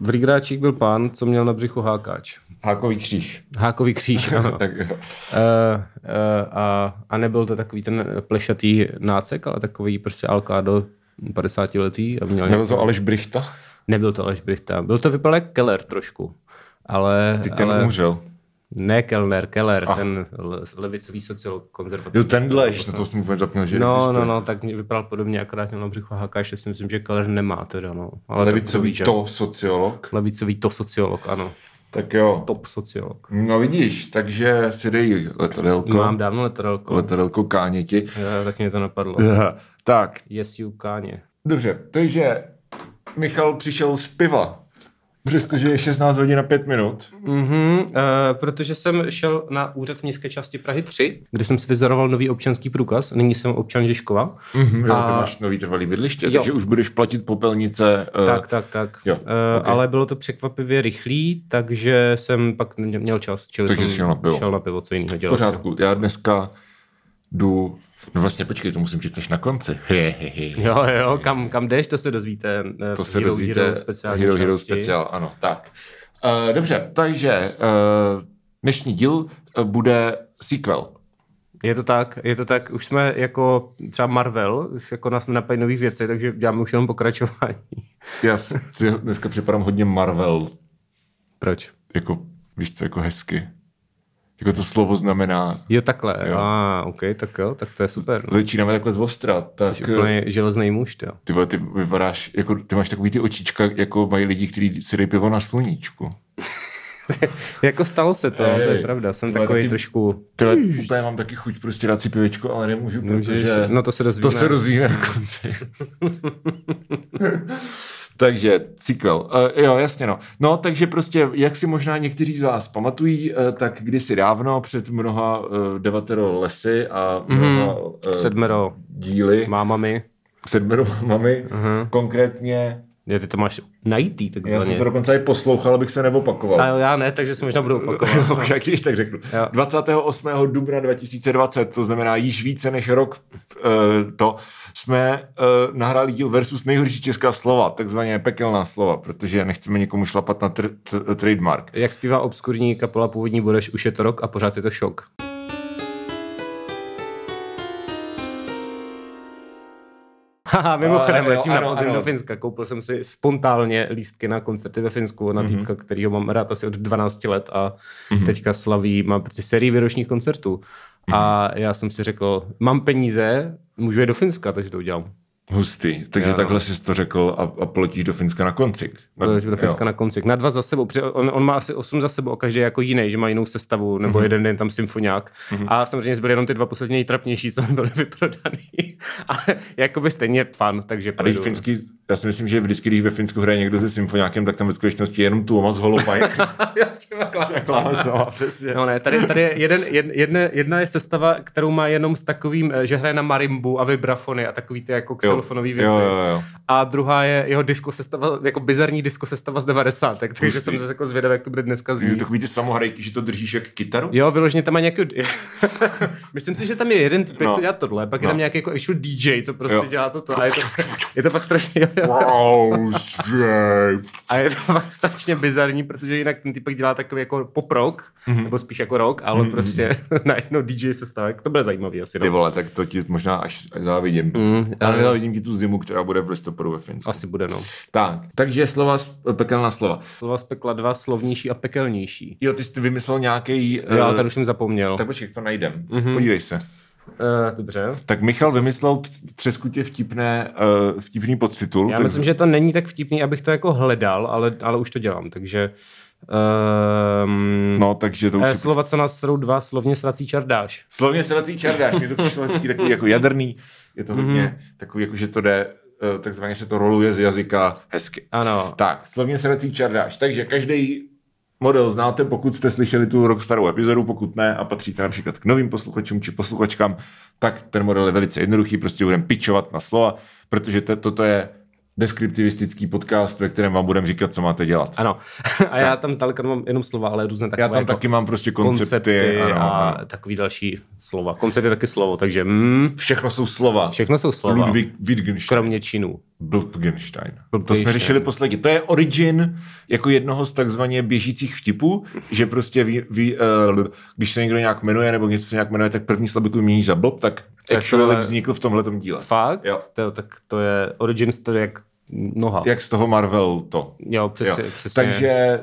v Rigráčích byl pán, co měl na břichu hákáč. Hákový kříž. Hákový kříž, ano. tak jo. Uh, uh, a, a nebyl to takový ten plešatý nácek, ale takový prostě alkádo 50 letý. A měl Nebyl to Aleš Brichta? Nebyl to Aleš Brichta. Byl to vypadal jak Keller trošku. Ale, Ty ten ale... umřel. Ne Kellner, Keller, Ah. ten le- levicový sociolog konzervativní. Jo, tenhle, na to jsem úplně zapněl, že No, existuje. no, no, tak mě vypadal podobně, akorát měl na břichu hákáš, si myslím, že Keller nemá teda, no. Ale Levicový to, to sociolog. Levicový to sociolog, ano. Tak jo. Top sociolog. No vidíš, takže si dej letadelko. Mám dávno letadelko. Letadelko káněti. Jo, tak mě to napadlo. tak, Yes, you káně. dobře, takže Michal přišel z piva. Přestože je 16 hodin a 5 minut. Mhm, uh, protože jsem šel na úřad městské části Prahy 3, kde jsem si vyzoroval nový občanský průkaz. Nyní jsem občan Žižkova. Mhm, jo, A- ty máš nový trvalý bydliště, Jo. takže už budeš platit popelnice. eh, Tak, tak, tak. jo, Uh, ok. Ale bylo to překvapivě rychlý, takže jsem pak mě- měl čas. Čili Takže jsem šel na pivo. Šel na pivo, co jiného v dělat. pořádku. Já dneska jdu... No vlastně počkej, to musím říct až na konci. He, he, he. Jo, jo, kam, kam jdeš, to se dozvíte. eh, To se Hero, dozvíte Hero, speciální Hero, Hero speciál, ano, tak. Uh, dobře, takže uh, dnešní díl bude sequel. Je to tak, je to tak. Už jsme jako třeba Marvel, už jako nás nenapadají nových věcí, takže děláme už jenom pokračování. Já si dneska připadám hodně Marvel, Proč? jako, víš co, jako hezky. Jako to slovo znamená, Jo, takhle. Jo. A, OK, tak jo, tak to je super. začínáme takhle z ostra, tak Jsi úplně železný muž, jo. ty, ty vypadáš, jako, ty máš takový ty očička, jako mají lidi, kteří si dají pivo na sluníčku. Jako stalo se to, no, to je Ej, pravda. Jsem takový taky- trošku... Ty vole, úplně mám taky chuť prostě dát si pivečko, ale nemůžu, Můžeš, protože... no to se dozvíme. To se rozvíjíme na konci. takže sequel. Uh, jo, jasně no. No, takže prostě, jak si možná někteří z vás pamatují, uh, tak kdysi dávno, před mnoha uh, devatero lesy a mnoha uh, Sedmero díly, mámami. sedmero mami, Aha. konkrétně, Je, ty to máš najítý, já jsem to dokonce i poslouchal, abych se neopakoval. A já ne, takže se možná budu opakovat. Ok, jak když tak řeknu. Jo. 28. dubna 2020, to znamená již více než rok uh, to, jsme uh, nahráli díl versus nejhorší česká slova, takzvaně pekelná slova, protože nechceme někomu šlapat na tr- t- trademark. Jak zpívá obskurní kapela Původní budeš, už je to rok a pořád je to šok. Haha, mimochodem, A, jo, letím na ano, podzim ano. do Finska. Koupil jsem si spontánně lístky na koncerty ve Finsku na týpka, kterýho mám rád asi od 12 let a teďka slaví, má prostě sérii výročních koncertů. A já jsem si řekl, mám peníze, můžu jít do Finska, takže to udělám. Hustý. Takže Jo. takhle jsi to řekl a, a poletíš do Finska na koncik. Na, Do, Finska na koncik. Na dva za sebou. protože On, on má asi osm za sebou a každý je jako jiný, že má jinou sestavu, nebo mm-hmm. jeden den tam symfoniák. Mm-hmm. A samozřejmě zbyly jenom ty dva poslední nejtrapnější, co byly vyprodaný. Ale jakoby stejně fan, takže A teď finský, já si myslím, že vždycky, když ve Finsku hraje někdo se symfoniákem, tak tam ve skutečnosti je jenom Tuomas Holopaj. Já s těma klávesama. Přesně. No ne, tady, tady je jeden, jed, jedna, je sestava, kterou má jenom s takovým, eh, že hraje na marimbu a vibrafony a takový ty jako xylofonové věci. Jo, jo, jo. A druhá je jeho disco sestava, jako bizarní disco sestava z 90. Takže Hustý. jsem zase jako zvědavý, jak to bude dneska Jo, znít. Takový ty samohrajky, že to držíš jak kytaru? Jo, vyloženě tam má nějaký... Myslím si, že tam je jeden typ, No. no. co dělá tohle, pak no. je No. tam nějaký jako actual DJ, co prostě Jo. dělá toto. A je to, je to fakt strašně... A je to fakt strašně bizarní, protože jinak ten typek dělá takový jako pop rock, Mhm. mm-hmm. nebo spíš jako rock, ale mm-hmm. prostě najednou DJ se stává. To bude zajímavý asi. Ty No. vole, tak to ti možná až závidím. Mm, Ale ale závidím ti tu zimu, která bude v listopadu ve Finsku. asi bude, no. Tak, takže slova, z- pekelná slova. Slova z pekla dva, slovnější a pekelnější. Jo, ty jsi vymyslel nějaký. Jo, ale tady už jsem zapomněl. Tak počkej, to najdem. Mhm. Mm-hmm. Podívej se. Uh, dobře. Tak Michal vymyslel třeskutě vtipné, uh, vtipný podtitul. Já tak myslím, že to není tak vtipný, abych to jako hledal, ale, ale už to dělám, takže... Um, No, takže to už Eh, slova, co nás starou dva, slovně srací čardáš. Slovně se vrací čardáš, mně to přišlo hezký, takový jako jaderný. Je to hodně Mhm. takový, jako že to jde, takzvaně se to roluje z jazyka hezky. Ano. Tak, slovně se vrací čardáš. Takže každý model znáte, pokud jste slyšeli tu rok starou epizodu, pokud ne a patříte například k novým posluchačům či posluchačkám, tak ten model je velice jednoduchý, prostě budeme pičovat na slova, protože te, toto je deskriptivistický podcast, ve kterém vám budeme říkat, co máte dělat. Ano. A já tam zdaleka mám jenom slova, ale různé takové Já tam jako taky mám prostě koncepty, koncepty ano, a ano. takový další slova. Koncept je taky slovo, takže mm, Všechno jsou slova. všechno jsou slova. Ludwig Wittgenstein. Kromě činů. Wittgenstein. To jsme řešili posledně. To je origin jako jednoho z takzvaně běžících vtipů, že prostě ví, ví, uh, když se někdo nějak jmenuje nebo něco se nějak jmenuje, tak první slabiku mění za blob, tak actually tohle- vznikl v tomhletom díle. Fakt? Jo. To, tak to je origin story jak noha. Jak z toho Marvel to. Jo, přesně, Jo. přesně. Takže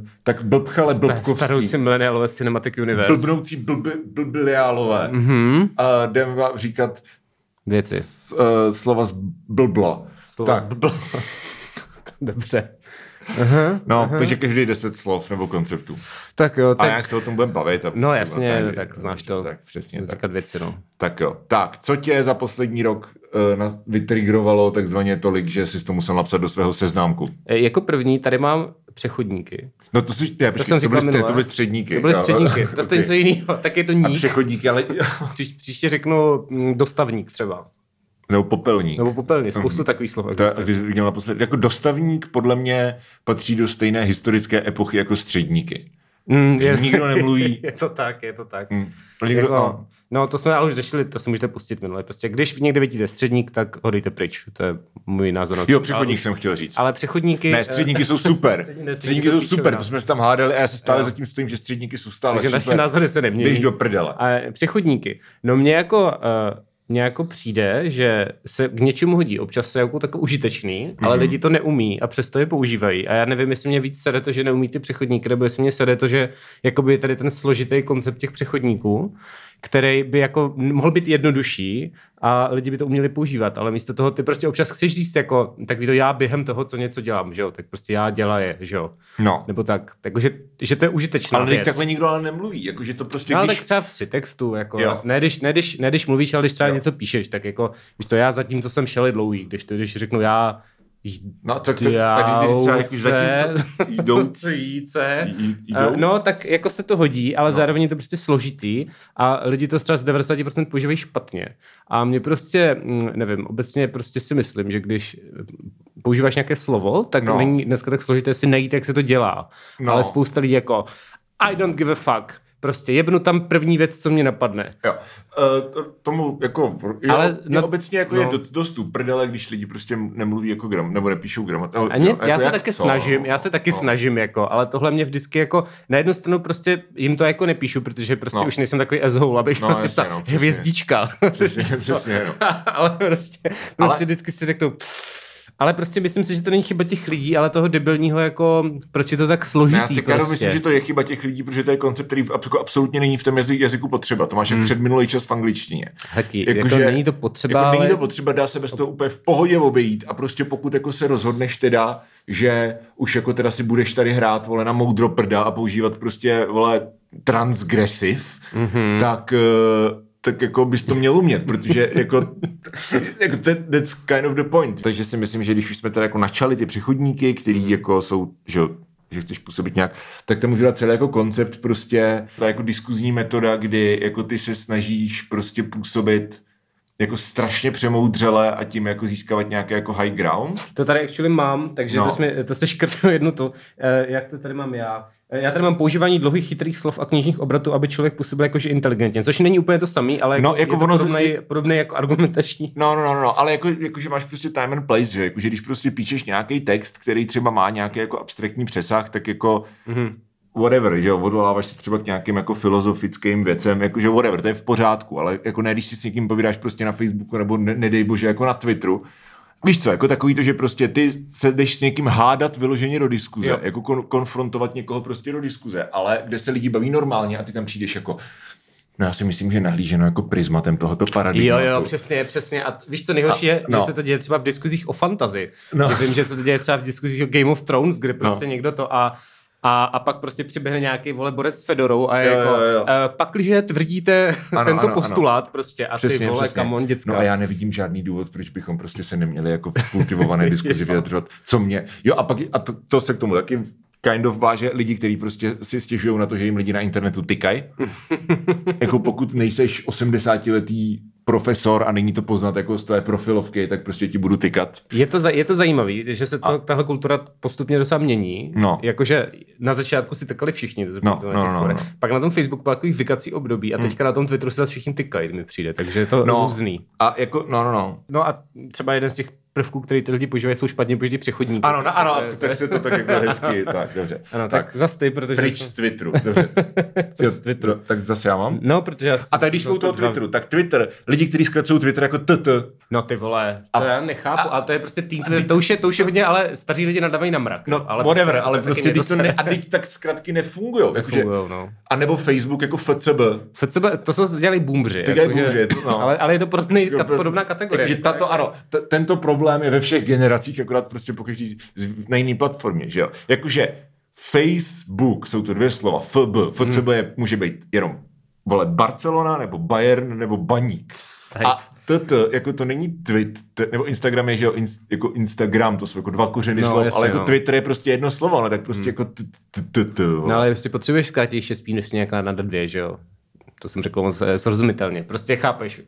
uh, tak blbchale blbkovský. Staroucí mileniálové Cinematic Universe. Blbnoucí blb, blbliálové. Mm-hmm. Mhm. A jdeme vám říkat Věci. s, uh, slova z blbla. Slova tak, zblblo. Dobře. no, takže každý deset slov nebo konceptů. Tak jo, A tak... jak se o tom budeme bavit. A No jasně, tady- tak znáš to. Tak přesně tak. věci, no. Tak jo. Tak, co tě za poslední rok uh, vytrigrovalo takzvaně tolik, že jsi to musel napsat do svého seznámku? E, Jako první tady mám přechodníky. No to, jsi, ne, To jsem to, byly, minule. to byly středníky. To byly středníky, to je Ok. něco jiného. Tak je to A ník. přechodníky, ale Příš, příště řeknu mm, dostavník třeba. nebo popelník. Nebo popelně, spoustu takových slov. Existuje. když viděl naposled, jako dostavník podle mě patří do stejné historické epochy jako středníky. Mm, Že nikdo nemluví. Je to tak, je to tak. A Někdo, Jako, no. no to jsme ale už řešili, to si můžete pustit minule. Prostě když někde vidíte středník, tak ho dejte pryč. To je můj názor. na. Jo, přechodník jsem chtěl říct. Ale přechodníky... Ne, středníky jsou super. Střední- ne, Středníky jsou super, to jsme se tam hádali a já se stále Jo. zatím stojím, že středníky jsou stále Takže naše super. názory se nemění. Běž do prdele. A přechodníky. No mně jako, uh, mně jako přijde, že se k něčemu hodí. Občas se jako tak užitečný, mm-hmm. ale lidi to neumí a přesto je používají. A já nevím, jestli mě víc sede to, že neumí ty přechodníky, nebo jestli mě sede to, že jakoby je tady ten složitý koncept těch přechodníků, který by jako mohl být jednodušší a lidi by to uměli používat, ale místo toho ty prostě občas chceš říct jako, tak ví to já během toho, co něco dělám, že jo, tak prostě já dělaje, že jo, No. nebo tak, takže, že to je užitečná Ale věc. teď takhle nikdo ale nemluví, jakože to prostě, No, ale když... tak třeba při textu, jako, Jo. ne, když, ne, když, ne, když mluvíš, ale když třeba Jo. něco píšeš, tak jako, víš co, já zatím, co jsem šel, dlouhý, když, to, když řeknu já, No, tak to, a když třeba zatím, co jdouc, jíce, jí- Eh. No, tak jako se to hodí, ale no. zároveň je to prostě složitý a lidi to třeba z 90% používají špatně. A mě prostě, mm, nevím, obecně prostě si myslím, že když používáš nějaké slovo, tak No. není dneska tak složité si najít, jak se to dělá. No. Ale spousta lidí jako I don't give a fuck. Prostě jebnu tam první věc, co mě napadne. Jo. Uh, to, tomu jako, jo, Ale na- obecně jako no. je no. dost, uprdele, když lidi prostě nemluví jako gram, nebo nepíšou gramat. No, A mě, jo, já jako se jak taky co, snažím, já se taky no. snažím, jako, ale tohle mě vždycky jako, na jednu stranu prostě jim to jako nepíšu, protože prostě No. už nejsem takový asshole, abych No, prostě jasně, psal no, přesně. hvězdička. Přesně, přesně, no. ale prostě, prostě Ale- vždycky si řeknu, ale prostě myslím si, že to není chyba těch lidí, ale toho debilního jako, proč je to tak složitý já si prostě. myslím, že to je chyba těch lidí, protože to je koncept, který abso- absolutně není v tom jazyku, potřeba. To máš jak předminulý čas v angličtině. Taky, Jako, jako, že- není to potřeba, jako ale... není to potřeba, dá se bez toho úplně v pohodě obejít a prostě pokud jako se rozhodneš teda, že už jako teda si budeš tady hrát, vole, na moudro prda a používat prostě, vole, transgresiv, Mhm. mm-hmm. tak eh, tak jako bys to měl umět, protože jako, jako that, that's kind of the point. Takže si myslím, že když už jsme teda jako načali ty přechodníky, který jako jsou, že jo, že chceš působit nějak, tak tam můžu dát celý jako koncept prostě, ta jako diskuzní metoda, kdy jako ty se snažíš prostě působit jako strašně přemoudřele a tím jako získávat nějaké jako high ground. To tady actually mám, takže No. to, jsme, to se škrtlo jednu tu. Eh, jak to tady mám já? Já tady mám používání dlouhých chytrých slov a knižních obratů, aby člověk působil jakože inteligentně, což není úplně to samé, ale No, jako, jako je to ono- podobný, podobný jako argumentační. No, no, no, no, ale jako, jako, že máš prostě time and place, že? Jako, že když prostě píšeš nějaký text, který třeba má nějaký jako abstraktní přesah, tak jako Mhm. whatever, že jo, odvoláváš se třeba k nějakým jako filozofickým věcem, jakože whatever, to je v pořádku, ale jako ne, když si s někým povídáš prostě na Facebooku nebo ne, nedej bože jako na Twitteru, Víš co, jako takový to, že prostě ty se jdeš s někým hádat vyloženě do diskuze, Jo. jako kon- konfrontovat někoho prostě do diskuze, ale kde se lidi baví normálně a ty tam přijdeš jako, no já si myslím, že nahlíženo jako prismatem tohoto paradigmatu. Jo, jo, přesně, přesně. A víš, co nejhorší je, no. že se to děje třeba v diskuzích o fantazi. No. No. vím, že se to děje třeba v diskuzích o Game of Thrones, kde prostě no. někdo to a a, a pak prostě přiběhne nějaký vole borec s Fedorou a je Jo, jako, jo, jo. Uh, pakliže tvrdíte Ano, tento ano, postulát prostě a ty vole, come on, děcka. No a já nevidím žádný důvod, proč bychom prostě se neměli jako v kultivované diskuzi vyjadřovat. Co mě? Jo a pak, a to, to se k tomu taky kind of váže lidi, kteří prostě si stěžují na to, že jim lidi na internetu tykají. jako pokud nejseš 80-letý profesor a není to poznat jako z tvé profilovky, tak prostě ti budu tykat. Je to, za, je to zajímavé, že se to, a... tahle kultura postupně docela mění. No. Jakože na začátku si tykali všichni. No, no, no, no, no. Pak na tom Facebooku bylo takový vykací období a hmm. teďka hmm. na tom Twitteru se všichni tykají, mi přijde. Takže je to no. různý. A jako, no, no, no. No a třeba jeden z těch prvků, který ty lidi používají, jsou špatně použití přechodníky. Ano, no, ano, to, tak se to tak jako hezky, tak, dobře. Ano, tak, tak zas ty, protože... Pryč jsem... z Twitteru, dobře. Pryč z Twitteru. No, tak zase já mám? No, protože já... A tak když jsme u toho Twitteru, tak Twitter, lidi, kteří zkracují Twitter jako TT. No ty vole, to já nechápu, a, ale to je prostě tým, Twitter, to už je, to už je hodně, ale staří lidi nadávají na mrak. No, ale whatever, prostě, ale prostě teď to ne, a teď tak zkratky nefungují. Nefungujou, no. A nebo Facebook jako FCB. FCB, to jsou dělali boomři. To dělají boomři, no. ale, ale je to podobný, podobná kategorie. Takže tato, ano, tento problém je ve všech generacích, akorát prostě po každý na jiný platformě, že jo. Jakože Facebook, jsou to dvě slova, FB, FCB hmm. je, může být jenom vole Barcelona, nebo Bayern, nebo Baník. A to, jako to není tweet, nebo Instagram je, že jo, inst, jako Instagram, to jsou jako dva kořeny no, slov, ale jako no. Twitter je prostě jedno slovo, ale tak prostě hmm. jako No ale prostě potřebuješ zkrátit spíš než nějak na dvě, že jo. To jsem řekl moc eh, srozumitelně. Prostě chápeš.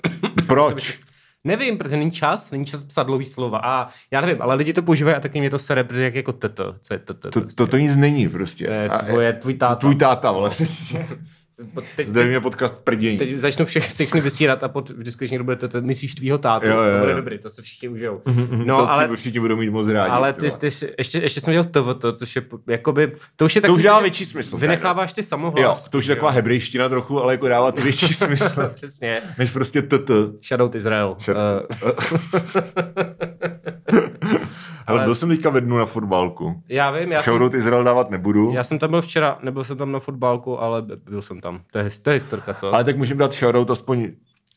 Proč? Nevím, protože není čas, není čas psat dlouhý slova. A já nevím, ale lidi to používají a taky mě to sere, protože jak jako teto. Co je teto? To, to, to nic není prostě. To je tvoje, tvůj táta. Tvůj táta, ale přesně. Teď, Zdravíme podcast prdění. Teď začnu vše, všechny vysírat a pod, vždycky, když někdo bude, to, to myslíš tvýho tátu, jo, jo, jo. to bude dobrý, to se všichni užijou. Mm-hmm, no, to ale, všichni budou mít moc rádi. Ale ty, ty, ještě, ještě jsem dělal to, což je jakoby, to už je tak, To už dává větší smysl. Vynecháváš ty samohlas. Jo, to už je taková hebrejština trochu, ale jako dává to větší smysl. Přesně. Než prostě TT. Shoutout Izrael. Shadow. Uh. Ale byl jsem teďka ve dnu na fotbalku. Já vím, já Shoutout jsem... Izrael dávat nebudu. Já jsem tam byl včera, nebyl jsem tam na fotbalku, ale byl jsem tam. To je, to je historka, co? Ale tak můžeme dát shoutout aspoň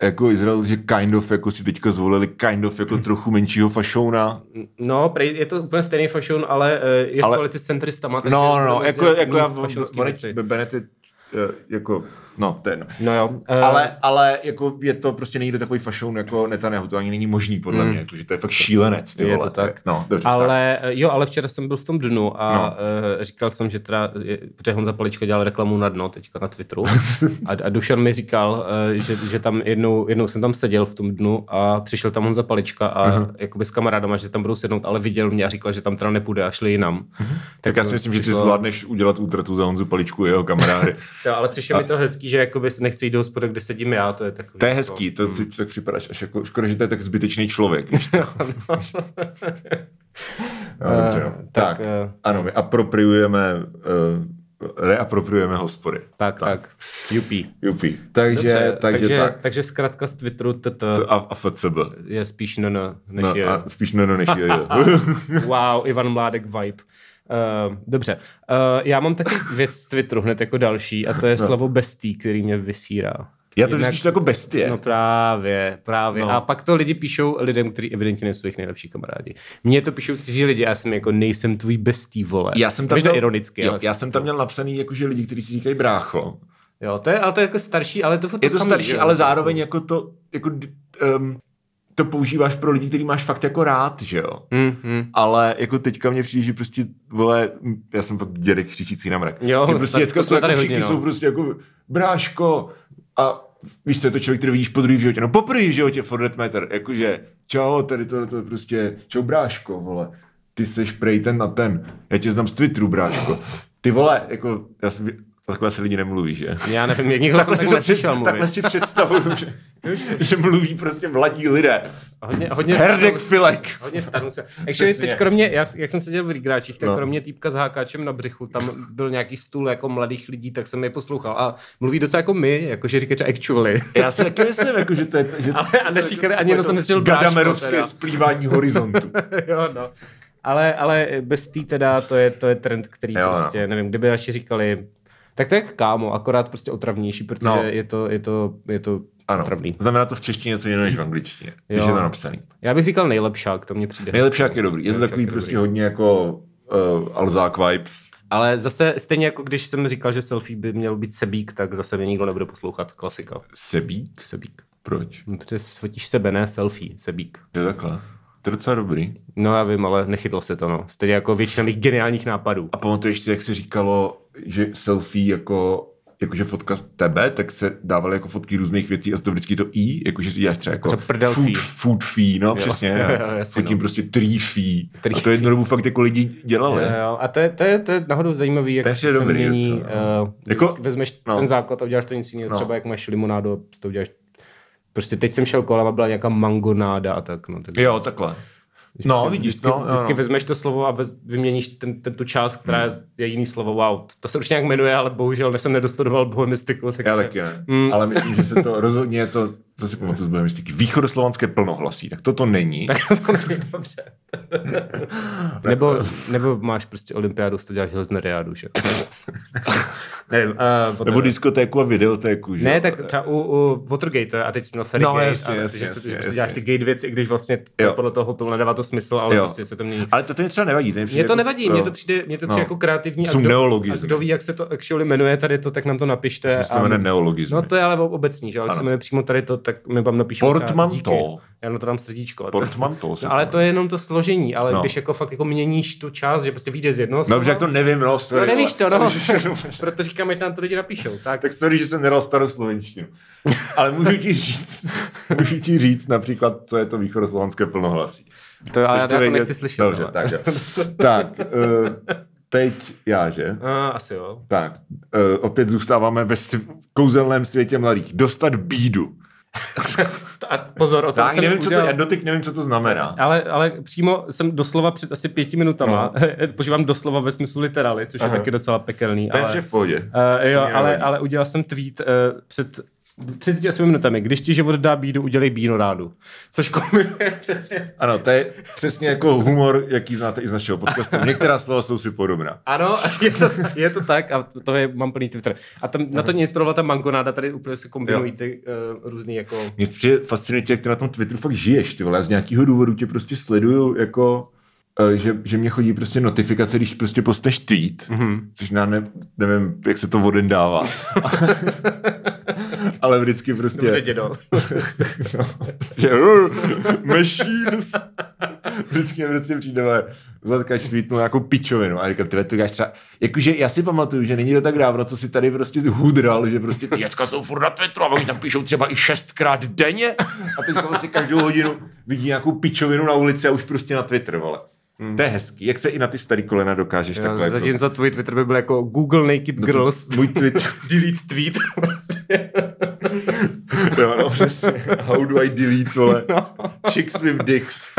jako Izrael, že kind of jako si teďka zvolili kind of jako trochu menšího fašouna. No, je to úplně stejný fašon, ale eh, je ale... v koalici s centristama. No, no, no, jako, jako já, Benedikt Eh, jako, no, ten. No jo. Uh... Ale, ale jako je to prostě nejde takový fašoun jako Netanyahu, to ani není možný podle mm. mě, protože to je fakt šílenec, ty je vole. to tak. No, dobře, ale tak. jo, ale včera jsem byl v tom dnu a no. uh, říkal jsem, že teda, protože Honza Palička dělal reklamu na dno teďka na Twitteru a, a Dušan mi říkal, uh, že, že tam jednou, jednou jsem tam seděl v tom dnu a přišel tam Honza Palička a uh-huh. jakoby s kamarádama, že tam budou sednout, ale viděl mě a říkal, že tam teda nepůjde a šli jinam. Uh-huh. Tak, tak já si myslím, přišlo... že ty zvládneš udělat útratu za Honzu Paličku jeho kamarády. jo, ale přišel mi to hezký, že jakoby nechci jít do hospoda, kde sedím já, to je takový. To je hezký, jako, to si tak připadáš až jako, škoda, že to je tak zbytečný člověk, víš co? no, no, dobře, no. tak, tak uh, ano, my apropriujeme uh, reapropriujeme hospody. Tak, tak. tak. Jupi. Jupi. Takže, Dobře, takže, takže, tak. takže zkrátka z Twitteru TT a, a FCB. je spíš no, no než no, je. A spíš no, no než je. wow, Ivan Mládek vibe. Uh, dobře. Uh, já mám taky věc z Twitteru hned jako další a to je no. slovo bestý, který mě vysírá. Já to Jinak, vždycky jako bestie. No právě, právě. No. A pak to lidi píšou lidem, kteří evidentně nejsou jejich nejlepší kamarádi. Mně to píšou cizí lidi, já jsem jako nejsem tvůj bestý, vole. Já jsem tam měl, ironicky. Jo, já jsem tam měl napsaný jakože lidi, kteří si říkají brácho. Jo, to je, ale to je jako starší, ale to, to Je to samý, starší, ale zároveň jako to, jako um, to používáš pro lidi, který máš fakt jako rád, že jo? Mm, mm. Ale jako teďka mě přijde, že prostě, vole, já jsem fakt dědek křičící na mrak. Jo, že prostě děcka jsou, jako hodně, no. jsou prostě jako bráško a víš co, je to člověk, který vidíš po druhý v životě. No poprvé v životě for that matter. Jakože, čau, tady to, to prostě, čau bráško, vole. Ty seš prej ten na ten. Já tě znám z Twitteru, bráško. Ty vole, jako, já jsem, takhle se lidi nemluví, že? Já nevím, jak nikdo takhle si to před, mluvit. Takhle si představuju, že, že mluví prostě mladí lidé. Hodně, hodně Herdek starnou, Filek. Hodně starnou se. Actually, teď kromě, já, jak jsem seděl v Rigráčích, tak no. kromě týpka s hákáčem na břichu, tam byl nějaký stůl jako mladých lidí, tak jsem je poslouchal. A mluví docela jako my, jako že říkají actually. Já si taky myslím, jako, že to je... Že, Ale, a neříkali ani jenom jsem nestřel Gadamerovské splývání horizontu. jo, no. Ale, ale bez tý teda, to je, to je trend, který jo, no. prostě, no. nevím, kdyby naši říkali, tak to je kámo, akorát prostě otravnější, protože no. je to, je to, je to ano. otravný. Znamená to v češtině něco jiného než v angličtině, když je to napsaný. Já bych říkal nejlepšák, to mě přijde. Nejlepšák je dobrý, je to takový prostě dobrý. hodně jako uh, Alzák vibes. Ale zase stejně jako když jsem říkal, že selfie by měl být sebík, tak zase mě nikdo nebude poslouchat. Klasika. Sebík? Sebík. Proč? No, protože fotíš sebe, ne selfie, sebík. Je takhle. To je docela dobrý. No já vím, ale nechytlo se to, no. Stejně jako většina mých geniálních nápadů. A pamatuješ si, jak se říkalo, že selfie jako jakože fotka z tebe, tak se dávaly jako fotky různých věcí a to vždycky to i, jakože si děláš třeba jako Třeba food, food fee, no Jo. přesně. Jo, jasně, Fotím no. prostě tree fee. Tree a to jednu dobu fakt jako lidi dělali. Jo, jo. A to je, to, je, to je nahoru zajímavý, jak To je se dobrý mění, uh, Jako- vezmeš no. ten základ a uděláš to nic jiného. No. No. Třeba jak máš limonádu, to uděláš Prostě teď jsem šel kolem a byla nějaká mangonáda a tak. No, tak Jo, takhle. No, Vždycky- vidíš, vždycky, no, vždycky no. vezmeš to slovo a vez, vyměníš ten, ten, tu část, která je, je jiný slovo. Wow, to, to se už nějak jmenuje, ale bohužel jsem nedostudoval bohemistiku. Takže... Já taky ne. Mm. Ale myslím, že se to rozhodně je to, co si pamatuju z bohemistiky, východoslovanské plnohlasí, tak toto není. to není dobře. nebo, nebo máš prostě olympiádu, to děláš Hilsneriádu, že? Nevím. Uh, Nebo diskotéku a videotéku, že? Ne, tak třeba u, u Watergate, a teď jsem měl Ferry No, Gate, jasně, jasně, že jasně, se, jasně. prostě děláš ty gate věci, i když vlastně to Jo. podle toho hotelu nedává to smysl, ale Jo. prostě se to mění. Ale to, to mě třeba nevadí. To mě, Mně to jako- nevadí, mně to přijde, mně to přijde No. jako kreativní. Jsou a kdo, neologizmy. A kdo ví, jak se to actually jmenuje tady to, tak nám to napište. To se jmenuje neologismy. No to je ale obecný, že? Ale Ano. se jmenuje přímo tady to, tak mi vám napíšu Portmanteau. Já na to dám srdíčko. Portmanteau se No, ale to je jenom to složení, ale No. no. když jako fakt jako měníš tu část, že prostě vyjde z jednoho No, jak to nevím, no, no sorry, nevíš to, no. Proto říkám, ať nám to lidi napíšou. Tak, tak sorry, že jsem nedal staroslovenštinu. Ale můžu ti říct, můžu ti říct například, co je to východoslovanské plnohlasí. to, ale Chceš já to vědět? nechci slyšet. Dobře, ale. tak jo. tak, uh, teď já, že? A, asi jo. Tak, uh, opět zůstáváme ve sv- kouzelném světě mladých. Dostat bídu. A pozor, o tom Tak, jsem nevím, co to, udělal... já dotyk nevím, co to znamená. Ale, ale přímo jsem doslova před asi pěti minutama, no. požívám doslova ve smyslu literally, což Aha. je taky docela pekelný. To je ale, vše v pohodě. Uh, jo, ale, ale udělal jsem tweet uh, před 38 minutami. Když ti život dá bídu, udělej bíno rádu. Což kombinuje přesně. Ano, to je přesně jako humor, jaký znáte i z našeho podcastu. Některá slova jsou si podobná. Ano, je to, je to tak a to je, mám plný Twitter. A tam, na to mě inspirovala ta mangonáda, tady úplně se kombinují ty uh, různý jako... Mně přijde fascinující, jak ty na tom Twitteru fakt žiješ, ty vole. Z nějakého důvodu tě prostě sleduju jako že, že mě chodí prostě notifikace, když prostě posteš tweet, Mhm. mm-hmm. což já ne, nevím, jak se to voden dává. Ale vždycky prostě... Dobře, dědo. no, prostě machines. Vždycky mě prostě přijde, Zlatka tweetnul nějakou pičovinu a říkám, tyhle to děláš třeba, jakože já si pamatuju, že není to tak dávno, co si tady prostě hudral, že prostě ty děcka jsou furt na Twitteru a oni tam píšou třeba i šestkrát denně a teď vlastně každou hodinu vidí nějakou pičovinu na ulici a už prostě na Twitter, vole. Hmm. To je hezký, jak se i na ty starý kolena dokážeš takhle. Jo, jako- zatímco tvůj Twitter by byl jako Google Naked No to- Girls. Můj Twitter. Delete tweet. Jo, no, přesně. How do I delete, vole? No. Chicks with dicks.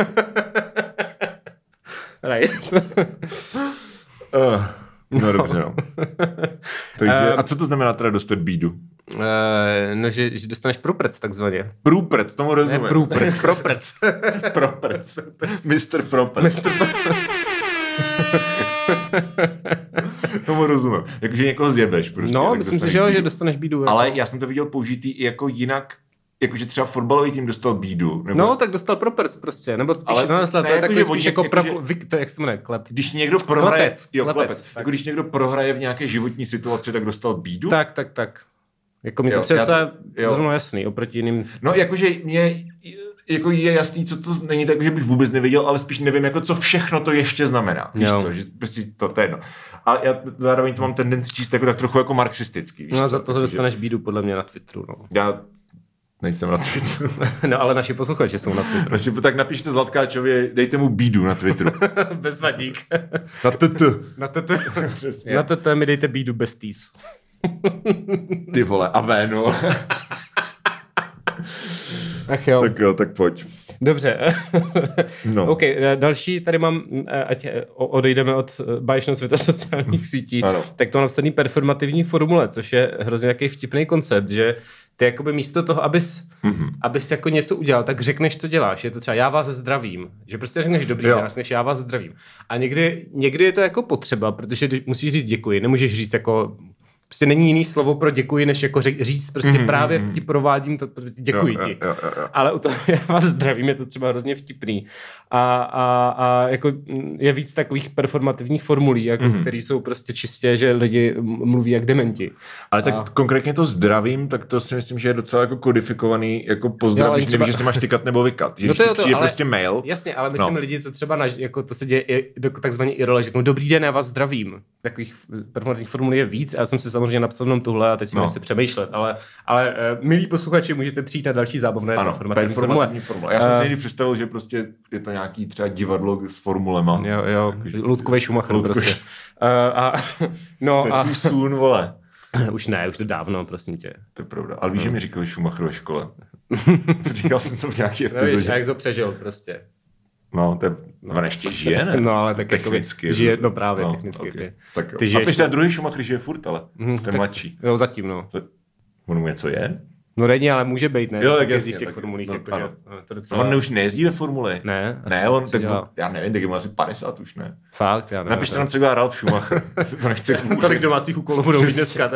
right. Uh, no dobře, no. Takže, a co to znamená teda dostat bídu? Uh, no, že, že dostaneš proprec takzvaně. Průprec, tomu Ne, rozumím. průprec, proprec. Proprec. Mr. Proprec. Mistr Pro- Tomu rozumím. Jakože někoho zjebeš prostě. No, myslím si, že bídu. že dostaneš bídu. Ale já jsem to viděl použitý i jako jinak, jakože třeba fotbalový tým dostal bídu. Nebo No, tak dostal proprec prostě, nebo spíš, Ale no, ne, ne, to je jako, takový že spíš jako, jako, pra, že- to, jak se to jmenuje, klep. když někdo prohraje, Klepec, jo, klepec, klepec. tak. Jako když někdo prohraje v nějaké životní situaci, tak dostal bídu. Tak, tak, tak. Jako mi to přece zrovna jasný, oproti jiným. No, jakože mě jako je jasný, co to není tak, že bych vůbec nevěděl, ale spíš nevím, jako co všechno to ještě znamená. Víš Jo. co, že prostě to, to je jedno. A já zároveň to mám tendenci číst jako tak trochu jako marxistický. Víš No a za to dostaneš bídu podle mě na Twitteru, no. Já nejsem na Twitteru. no ale naši posluchači jsou na Twitteru. Naši, tak napište Zlatkáčovi, dejte mu bídu na Twitteru. Bezvadík. Na TT. na TT, na TT mi dejte bídu bez týs. Ty vole, a véno. Ach jo. tak jo, tak pojď. Dobře. No. OK, eh, další tady mám, eh, ať eh, odejdeme od báječného světa sociálních sítí, Ano. tak to mám napsaný performativní formule, což je hrozně nějaký vtipný koncept, že ty jakoby místo toho, abys, Mhm. mm-hmm. abys jako něco udělal, tak řekneš, co děláš. Je to třeba já vás zdravím. Že prostě řekneš dobře, Jo. děláš, než já vás zdravím. A někdy, někdy je to jako potřeba, protože musíš říct děkuji, nemůžeš říct jako Prostě není jiný slovo pro děkuji, než jako říct prostě mm-hmm. právě ti provádím to, děkuji Mhm, Jo, ti. jo, jo, jo. Ale u toho já vás zdravím, je to třeba hrozně vtipný. A, a, a jako je víc takových performativních formulí, jako, Mhm. mm-hmm. které jsou prostě čistě, že lidi mluví jak dementi. Ale tak A- konkrétně to zdravím, tak to si myslím, že je docela jako kodifikovaný jako pozdrav, když třeba- nevíš, že se máš tykat nebo vykat. Že No to jo, to, přijde ale- prostě mail, Jasně, ale myslím No. lidi, co třeba, na, jako to se děje takzvaný irole, že řeknou, dobrý den, já vás zdravím. takových performativních formulí je víc. Já jsem si samozřejmě napsal jenom tuhle a teď si no. nechci přemýšlet, ale, ale uh, milí posluchači, můžete přijít na další zábavné ano, performativní, performativní formule. Já jsem si někdy představil, že prostě je to nějaký třeba divadlo s formulema. Jo, jo, Ludkový Schumacher Ludkový. prostě. Uh, a, no a... soon, vole. Už ne, už to dávno, prosím tě. To je pravda. Ale víš, že mi říkali Schumacher ve škole. Říkal jsem to v nějaký epizodě. No, víš, jak to přežil prostě. No, to je, no. on ještě žije, ne? No, ale tak technicky. Jako, žije, no právě, no, technicky. Okay. Ty, tak jo. ty žiješ... A ten druhý Schumacher žije furt, ale mm, ten tak, mladší. Jo, zatím, no. To, on mu něco je? No není, ale může být, ne? Jo, tak jasně, v těch tak, formulích. No, jako, že, no, to docela... On už nejezdí ve formuli. Ne? Ne, on, tak, já nevím, tak je mu asi 50 už, ne? Fakt, já nevím. Napište nám, co dělá Ralf Schumacher. to nechci Tolik domácích úkolů budou mít dneska.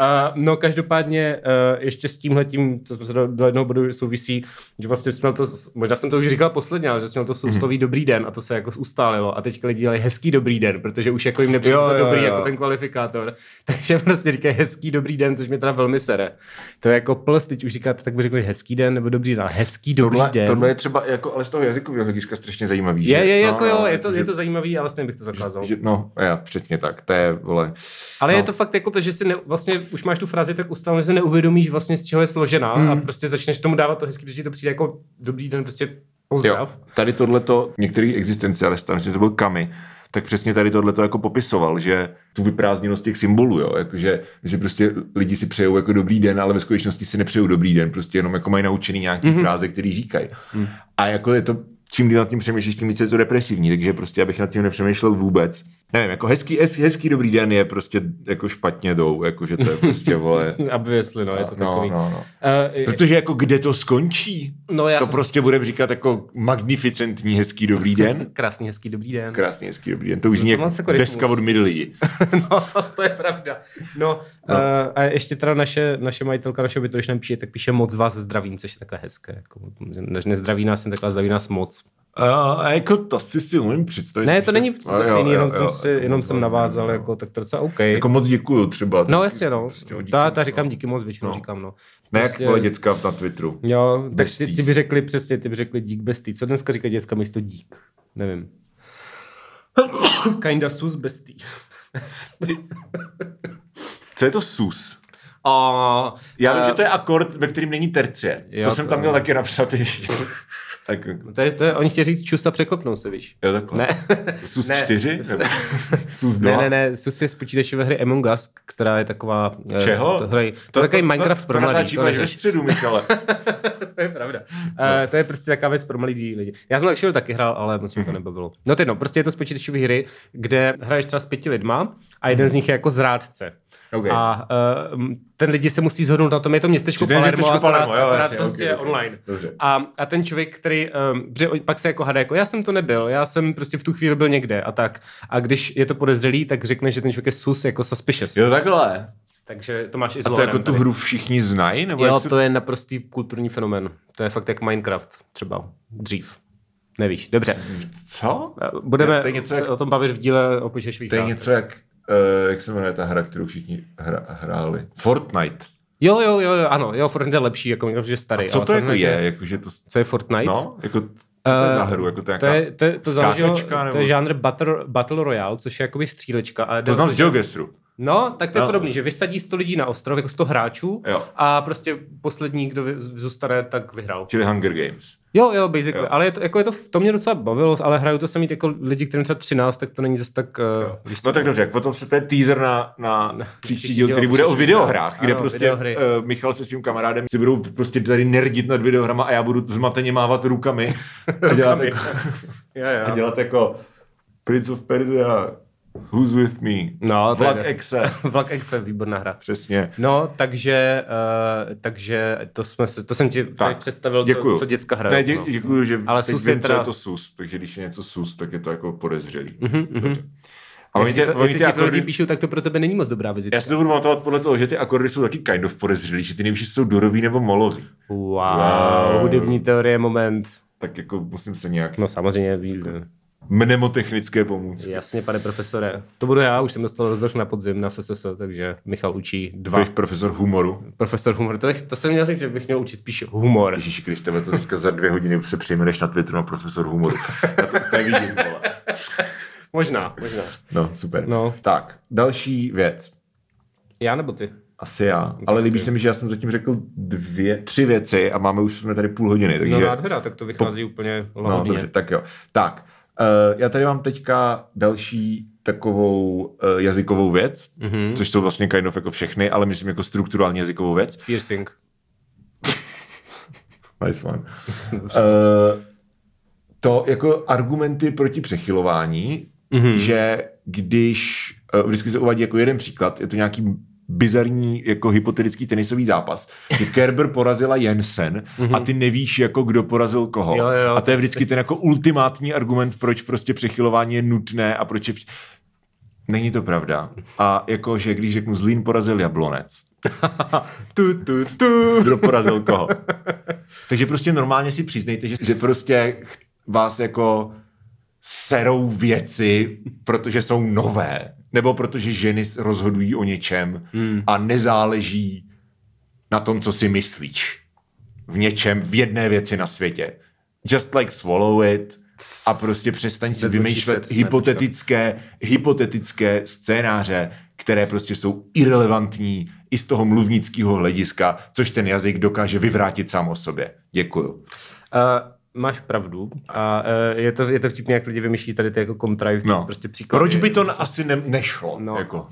Uh, no každopádně uh, ještě s tímhletím, co jsme se do, do jednoho bodu souvisí, že vlastně jsme to, možná jsem to už říkal posledně, ale že jsme to sousloví mm-hmm. dobrý den a to se jako ustálilo a teď lidi dělají hezký dobrý den, protože už jako jim nepřijde to dobrý jo. jako ten kvalifikátor, takže prostě říkají hezký dobrý den, což mě teda velmi sere. To je jako plus, teď už říkáte, tak by řekli hezký den nebo dobrý den, hezký dobrý tohle, den. Tohle je třeba jako, ale z toho jazykového hlediska strašně zajímavý. Je, že? je, jako no, jo, je to, že, je to zajímavý, ale stejně bych to zakázal. Že, no, já, přesně tak, to je, vole. Ale no. je to fakt jako to, že si ne, vlastně už máš tu frázi tak ustálenou, že se neuvědomíš vlastně z čeho je složená mm. a prostě začneš tomu dávat to hezky, protože ti to přijde jako dobrý den, prostě pozdrav. Jo, tady tohleto, některý existencialista, myslím, že to byl Kami, tak přesně tady tohle to jako popisoval, že tu vyprázdněnost těch symbolů, jo, jakože si prostě lidi si přejou jako dobrý den, ale ve skutečnosti si nepřejou dobrý den, prostě jenom jako mají naučený nějaký mm-hmm. fráze, který říkají. Mm. A jako je to čím díl nad tím přemýšlíš, tím více je to depresivní, takže prostě abych nad tím nepřemýšlel vůbec. Nevím, jako hezký, hezký, hezký dobrý den je prostě jako špatně jdou, jako že to je prostě, vole. Obviously, no, je to no, takový. No, no. Uh, Protože jako kde to skončí? No, já to jsem... prostě budeme říkat jako magnificentní hezký dobrý den. Krásný hezký dobrý den. Krásný hezký dobrý den. To už zní jako deska od Midley. no, to je pravda. No, no. Uh, a ještě teda naše, naše majitelka našeho bytu, když nám píše, tak píše moc vás zdravím, což je takové hezké. Jako, nezdraví nás, jen takhle zdraví nás moc. A jako to si si umím představit. Ne, to není to jo, stejný, jo, jenom jo, jsem, si, jo, jenom jsem navázal, jako, tak to docela OK. Jako moc děkuju třeba. No jasně, no. Prostě ta, ta říkám díky moc, většinou no. říkám, no. Ne, prostě, jak děcka na Twitteru. Jo, tak ty, ty, by řekli přesně, ty by řekli dík bestý. Co dneska říká děcka místo dík? Nevím. Kinda sus bestý. Co je to sus? A, Já vím, uh, že to je akord, ve kterým není tercie. Jo, to jsem tam měl taky napsat ještě. Tak... To je, to je, oni chtějí říct čus a překlopnou se, víš. Jo, takhle. Ne. Sus ne. 4? Sus 2? Ne, ne, ne, Sus je z počítačové hry Among Us, která je taková... Eh, Čeho? To, hrají, to, to, takový to, Minecraft to, pro mladý. To ve středu, Michale. to je pravda. No. Uh, to je prostě taková věc pro mladý lidi. Já jsem Actual taky hrál, ale moc mi to mhm. nebavilo. No ty no, prostě je to z počítačové hry, kde hraješ třeba s pěti lidma a jeden z nich je jako zrádce. Okay. A uh, ten lidi se musí zhodnout na tom, je to městečko Palermo, městečko akorát, Palermo, jo, akorát jasně, prostě okay, online. Okay. A, a ten člověk, který, um, pak se jako hada, jako já jsem to nebyl, já jsem prostě v tu chvíli byl někde a tak. A když je to podezřelý, tak řekne, že ten člověk je sus, jako suspicious. Jo, takhle. Takže to máš i A to jako tu hru všichni znají? Nebo jo, se... to je naprostý kulturní fenomen. To je fakt jak Minecraft třeba dřív. Nevíš, dobře. Co? Budeme to je něco se jak... o tom bavit v díle o To je něco jak uh, jak se jmenuje ta hra, kterou všichni hra, hráli? Fortnite. Jo, jo, jo, jo, ano, jo, Fortnite je lepší, jako že je starý. A co to jako je? je? Jako, že to... Co je Fortnite? No, jako, co to je za hru? Jako to, to je, to, je, to, založilo, nebo... to je žánr Battle, Battle Royale, což je jakoby střílečka. Ale to znám z GeoGuessru. No, tak to je no. podobný, že vysadí 100 lidí na ostrov, jako 100 hráčů jo. a prostě poslední, kdo zůstane, tak vyhrál. Čili Hunger Games. Jo, jo, basically. Jo. Ale je to, jako je to, to mě docela bavilo, ale hraju to samý jako lidi, kterým třeba 13, tak to není zase tak... Uh, no tak dobře, potom se to je teaser na, na, na příští díl, který bude o videohrách, kde ano, prostě uh, Michal se svým kamarádem si budou prostě tady nerdit nad videohrama a já budu zmateně mávat rukami a dělat, jako, jo, jo. a dělat jako Prince of Persia Who's with me? No, Vlak. Exe. Vlak Exe, výborná hra. Přesně. No, takže, uh, takže to, jsme to jsem ti tak, představil, děkuju. co, co děcka hrají. Ne, dě, no. děkuju, že Ale teď vím, teda... co je to sus, takže když je něco sus, tak je to jako podezřelý. Mm-hmm, mm-hmm. A oni tě, to, oni ty akordy... lidi píšou, tak to pro tebe není moc dobrá vizitka. Já si to budu matovat podle toho, že ty akordy jsou taky kind of podezřelý, že ty nevíš, jsou durový nebo molový. Wow, wow, hudební teorie, moment. Tak jako musím se nějak... No samozřejmě, mnemotechnické pomůcky. Jasně, pane profesore. To budu já, už jsem dostal rozvrh na podzim na FSS, takže Michal učí dva. Jsi profesor humoru. Profesor humoru, to, to jsem měl říct, že bych měl učit spíš humor. Ježíši Kriste, to teďka za dvě hodiny se přejmeneš na Twitteru na profesor humoru. Já to tady vidím, vole. možná, možná. No, super. No. Tak, další věc. Já nebo ty? Asi já. Ale líbí se mi, že já jsem zatím řekl dvě, tři věci a máme už jsme tady půl hodiny. Takže... No nádhera, tak to vychází po... úplně No, lahodně. dobře, tak jo. Tak, já tady mám teďka další takovou uh, jazykovou věc, mm-hmm. což jsou vlastně kind of jako všechny, ale myslím jako strukturální jazykovou věc. Piercing. Nice one. uh, to jako argumenty proti přechylování, mm-hmm. že když uh, vždycky se uvádí jako jeden příklad, je to nějaký bizarní jako hypotetický tenisový zápas, že Kerber porazila Jensen a ty nevíš jako kdo porazil koho. Jo, jo. a to je vždycky ten jako ultimátní argument, proč prostě přechylování je nutné a proč je... vš- Není to pravda. A jako, že když řeknu Zlín porazil Jablonec, tu, tu, tu. kdo porazil koho. Takže prostě normálně si přiznejte, že, že prostě vás jako serou věci, protože jsou nové, nebo protože ženy rozhodují o něčem hmm. a nezáleží na tom, co si myslíš. V něčem, v jedné věci na světě. Just like swallow it a prostě přestaň si vymýšlet hypotetické, hypotetické scénáře, které prostě jsou irrelevantní i z toho mluvnického hlediska, což ten jazyk dokáže vyvrátit sám o sobě. Děkuju. Uh, máš pravdu a uh, je, to, je to vtipně, jak lidi vymýšlí tady ty jako contrived No. prostě příklady. Proč by to asi ne- nešlo? No. Jako.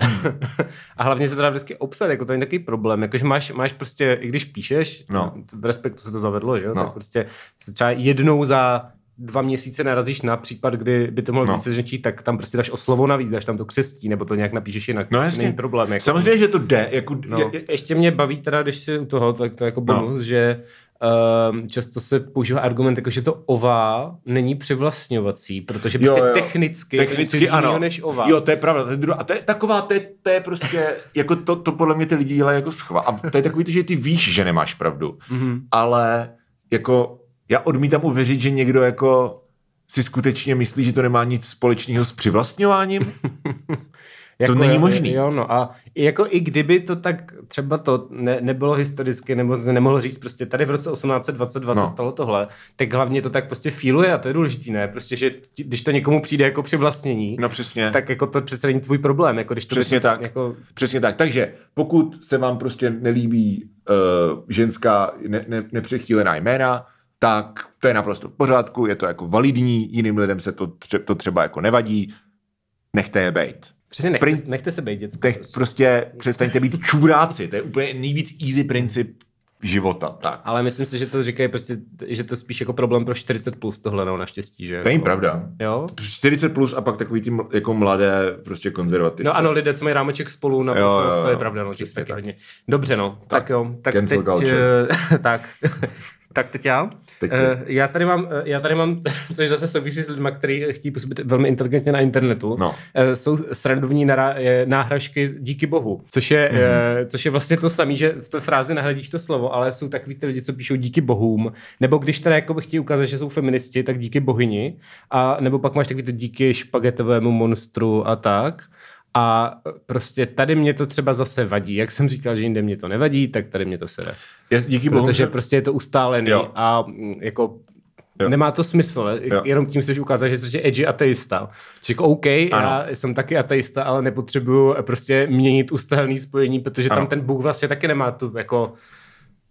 a hlavně se to dá vždycky obsat, jako to je takový problém, jakože máš, máš prostě, i když píšeš, No. v respektu se to zavedlo, že jo, No. tak prostě se třeba jednou za dva měsíce narazíš na případ, kdy by to mohlo No. no. více řečí, tak tam prostě dáš o slovo navíc, dáš tam to křestí, nebo to nějak napíšeš jinak. No to jasně. není problém. Jako, Samozřejmě, že to jde. Jako, No. je, Je, ještě mě baví teda, když si u toho, tak to jako bonus, no. že um, často se používá argument, jako, že to ová není přivlastňovací, protože prostě Jo, jo. technicky, Technicky ano. než ová. Jo, to je pravda. To je druhá. A to je taková, to je, to je prostě, jako to, to podle mě ty lidi dělají jako schvál. A to je takový, že ty víš, že nemáš pravdu. Mhm. Ale jako já odmítám uvěřit, že někdo jako si skutečně myslí, že to nemá nic společného s přivlastňováním. Jako není jo, možný. Jo, no a jako i kdyby to tak třeba to ne, nebylo historicky, nebo se nemohlo říct, prostě tady v roce 1822 No. se stalo tohle, tak hlavně to tak prostě fíluje a to je důležitý, ne? Prostě, že když to někomu přijde jako přivlastnění, No přesně. tak jako to přece není tvůj problém, jako když to Přesně to tak. Jako, Přesně tak. Takže pokud se vám prostě nelíbí uh, ženská ne, ne, nepřechýlená jména, tak to je naprosto v pořádku, je to jako validní, jiným lidem se to, tře, to třeba jako nevadí, nechte je bejt. Přesně nechte, Prin- nechte se být děcko. Teď Prostě. prostě přestaňte být čuráci, to je úplně nejvíc easy princip života. Tak. Ale myslím si, že to říkají prostě, že to je spíš jako problém pro 40 plus tohle, no naštěstí, že? To není jako, pravda. Jo? 40 plus a pak takový ty ml- jako mladé prostě konzervativce. No ano, lidé, co mají rámeček spolu na Jo, jo, jo, to je pravda, no, taky tak. hodně. Dobře, no, tak, tak jo. Tak cancel teď, eh, tak, tak teď já. Teď. Eh, já tady mám, eh, já tady mám, což zase souvisí s lidmi, kteří chtějí působit velmi inteligentně na internetu, No. Eh, jsou srandovní nara- eh, náhražky díky bohu, což je, Mhm. mm-hmm. což je vlastně to samé, že v té frázi nahradíš to slovo, ale jsou takový ty lidi, co píšou díky bohům, nebo když teda jako chtějí ukázat, že jsou feministi, tak díky bohyni, a nebo pak máš takový to díky špagetovému monstru a tak. A prostě tady mě to třeba zase vadí. Jak jsem říkal, že jinde mě to nevadí, tak tady mě to sere. Já, díky bohu, Protože že... prostě je to ustálený Jo. a mm, jako Jo. nemá to smysl. Jo. Jenom tím chceš ukázat, že jsi prostě edgy ateista. Jako OK, Ano. já jsem taky ateista, ale nepotřebuju prostě měnit ustálený spojení, protože Ano. tam ten Bůh vlastně taky nemá tu jako...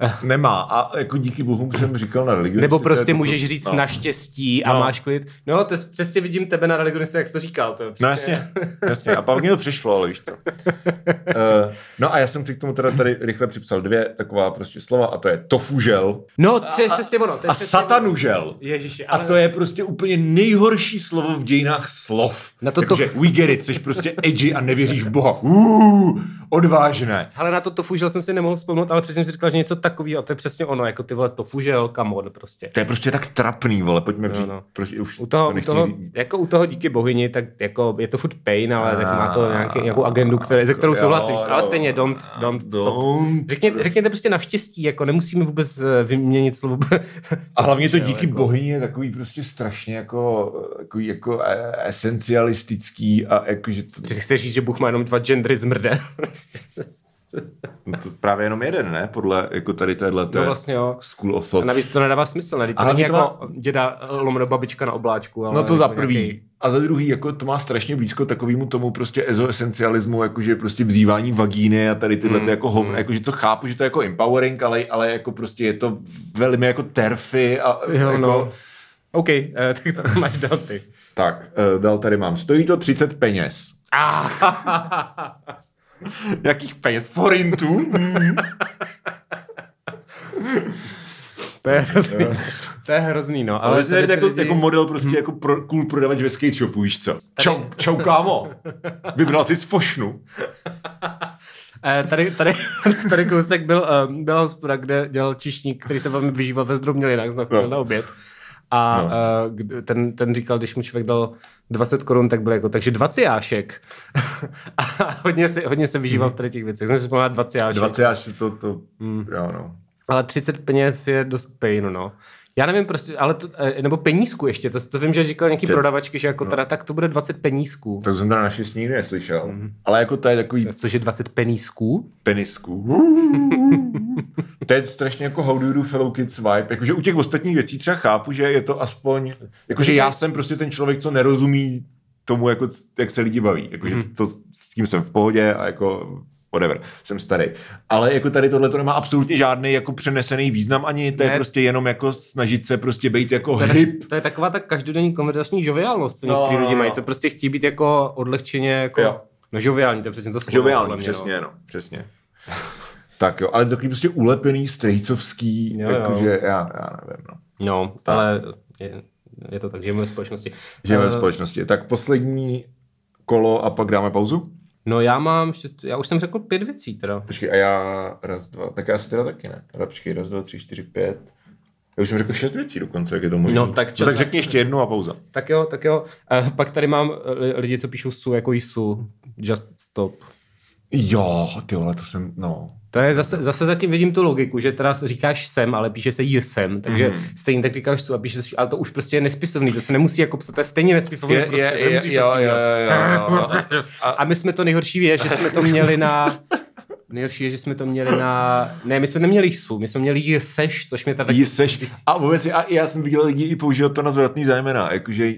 Nemá. A jako díky bohu jsem říkal na religion. Nebo prostě můžeš říct no. naštěstí a No. máš klid. No, to přesně vidím tebe na religionista, jak jsi to říkal. To No přesně... jasně, jasně. A pak mě to přišlo, ale víš co. Uh, no a já jsem si k tomu teda tady rychle připsal dvě taková prostě slova a to je tofužel No, to je přesně ono. To je a satanužel. Ježiši, A ale... to je prostě úplně nejhorší slovo v dějinách slov. Na to Takže tof- we get it, jsi prostě edgy a nevěříš v Boha. Uh, odvážné. Ale na to tofužel jsem si nemohl vzpomenout, ale přesně jsem si říkal, že něco takového a to je přesně ono, jako ty vole tofužel, come on prostě. To je prostě tak trapný, vole, pojďme přijít. no. Prostě už U toho, to u nechci toho, vidět. jako u toho díky bohyni, tak jako je to furt pain, ale tak má to nějaký, nějakou agendu, které, ze kterou jo. Ale stejně, don't, don't, stop. Don't. Řekněte, řekněte prostě naštěstí, jako nemusíme vůbec eh, vyměnit slovo. A hlavně to díky jako- bohyni je takový prostě strašně jako, takový jako e- esencialistický a jako, že to... Chceš říct, že Bůh má jenom dva gendry zmrde. No to právě jenom jeden, ne? Podle jako tady téhle No vlastně jo. School of A Thought. navíc to nedává smysl, ne? To Ale není to jako děda lomeno babička na obláčku. Ale No to za jako prvý. nějaký- A za druhý, jako to má strašně blízko takovému tomu prostě ezoesencialismu, jakože prostě vzývání vagíny a tady tyhle Mm, ty jako hov, mm. jakože co chápu, že to je jako empowering, ale, ale jako prostě je to velmi jako terfy a Jo, jako, no. OK, eh, tak co tam máš dál ty? Tak, eh, dál tady mám. Stojí to 30 peněz. Jakých peněz? Forintů? Mm. To je hrozný. to je hrozný, no. Ale Ale tady jako, lidi- jako model prostě jako pro, cool prodavač ve skate shopu, víš co? Čau, čau kámo. Vybral si z fošnu. Eh, tady, tady, tady kousek byl, uh, byla hospoda, kde dělal čišník, který se velmi vyžíval ve zdrobnělinách, znamená No. no. na oběd. A No. uh, ten, ten říkal, když mu člověk dal 20 korun, tak byl jako, takže 20 jášek. a hodně se, hodně se vyžíval v tady těch věcech. Jsem si vzpomněl 20 jášek. 20 až to, to, mm. jo no. Ale 30 peněz je dost pain, no. Já nevím prostě, ale to, eh, nebo penízku ještě, to, to vím, že říkal nějaký Přes- prodavačky, že jako teda, tak to bude 20 penízků. Tak jsem teda naštěstí nikdy neslyšel. Mm. Ale jako to je takový Což je 20 penízků? penisku. to je strašně jako how do you do fellow kids vibe. Jakože u těch ostatních věcí třeba chápu, že je to aspoň, jakože já jsem prostě ten člověk, co nerozumí tomu, jako, jak se lidi baví. Jakože Mhm. to, s tím jsem v pohodě a jako whatever, jsem starý. Ale jako tady tohle to nemá absolutně žádný jako přenesený význam ani, to je Ne. prostě jenom jako snažit se prostě být jako To je, hip. to je taková ta každodenní konverzační žoviálnost, co No, některý no, lidi no. mají, co prostě chtějí být jako odlehčeně jako, Jo. no žoviální, to je přesně to slovo. Mě, přesně, no, přesně. tak jo, ale takový prostě ulepený, strejcovský, Jo, jo. jakože já, já nevím, no. No, ale je, je to tak, žijeme ve společnosti. Žijeme v Eh, společnosti. Tak poslední kolo a pak dáme pauzu? No já mám, já už jsem řekl pět věcí teda. Počkej, a já raz, dva, tak já si teda taky ne. Teda počkej, raz, dva, tři, čtyři, pět. Já už jsem řekl šest věcí dokonce, jak je to možné. No, tak čo- no, tak řekni ještě jednu a pauza. Tak jo, tak jo. Uh, pak tady mám eh, lidi, co píšou su jako jisu. Just stop. Jo, ty vole, to jsem, no. To je zase, zase zatím vidím tu logiku, že teda říkáš sem, ale píše se jesem, takže mm. stejně tak říkáš su a píše se, ale to už prostě je nespisovný, to se nemusí jako psat, to je stejně nespisovný. Je- prostě, je- je- nemusíš to jo, jo, jo, jo. A, my jsme to nejhorší je, že jsme to měli na... Nejhorší je, že jsme to měli na... Ne, my jsme neměli su, my jsme měli jeseš, což mě tady... Jí seš, a vůbec, a já jsem viděl lidi i používat to na zvratný zájmena, jakože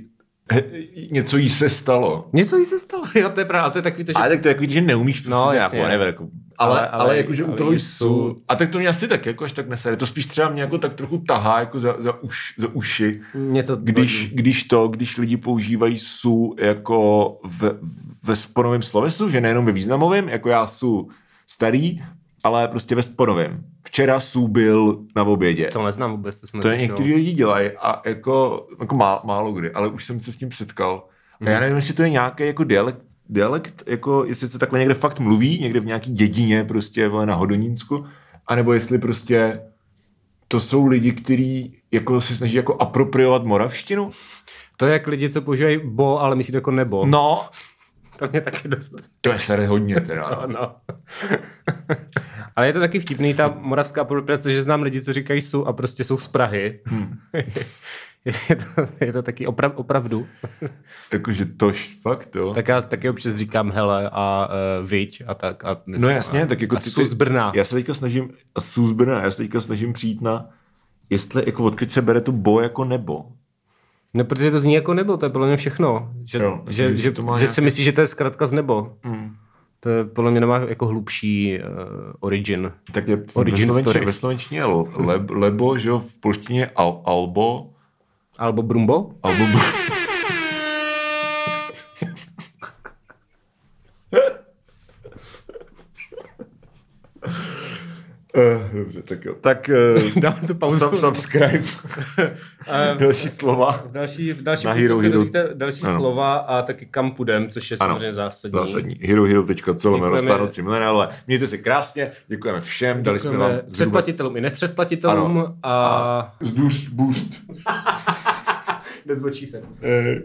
něco jí se stalo. Něco jí se stalo, jo, to je pravda, to je takový to, že... Ale tak to je takový, že neumíš prostě No, jasně. jako, ale, ale, Ale- ale, jakože u toho jsou- a tak to mě asi tak jako až tak nesere, to spíš třeba mě jako tak trochu tahá jako za, za, uš, za uši, Mě to když, když to, když lidi používají su jako v, ve sponovém slovesu, že nejenom ve významovém, jako já su starý, ale prostě ve sponovém. Včera byl na obědě. To neznám vůbec, to jsme To některý lidi dělají a jako, jako má, málo kdy, ale už jsem se s tím setkal. A já nevím, jestli to je nějaký jako dialekt, dialekt, jako jestli se takhle někde fakt mluví, někde v nějaký dědině prostě vole, na Hodonínsku, anebo jestli prostě to jsou lidi, kteří jako se snaží jako apropriovat moravštinu. To je jak lidi, co používají bo, ale myslí to jako nebo. No, To mě taky dost. to je tady hodně teda. No, No. Ale je to taky vtipný, ta moravská apropriace, že znám lidi, co říkají jsou a prostě jsou z Prahy. Hmm. je, to, je to taky oprav, opravdu. Jakože tož, fakt jo. Tak já taky občas říkám hele a uh, viď a tak. A, No jasně, tak jako a jsou z Brna. Já se teďka snažím, a jsou z Brna, já se teďka snažím přijít na, jestli jako odkud se bere to bo jako nebo. No, protože to zní jako nebo, to je podle mě všechno. Že, Jo, že, že že, to má že nějaký- si myslíš, že to je zkrátka z nebo. Mm. To je podle mě nemá jako hlubší uh, origin. Tak je Origin ve, story. ve slovenštině je le, lebo, že jo, v polštině al, albo, Albo Brumbo? albo, Uh, dobře, tak jo. Tak uh, Dáme tu pauzu. sub, subscribe. Další slova. V další, v další Na Hero se Hero. další Ano. slova a taky kam půjdem, což je Ano, samozřejmě zásadní. Zásadní. Herohero.co lomeno Děkujeme. stárnoucí mileniálové. Mějte se krásně, děkujeme všem, dali jsme vám Děkujeme zhruba... předplatitelům i nepředplatitelům Ano. a, a Zdůř, boost. nezbočí se. Eh,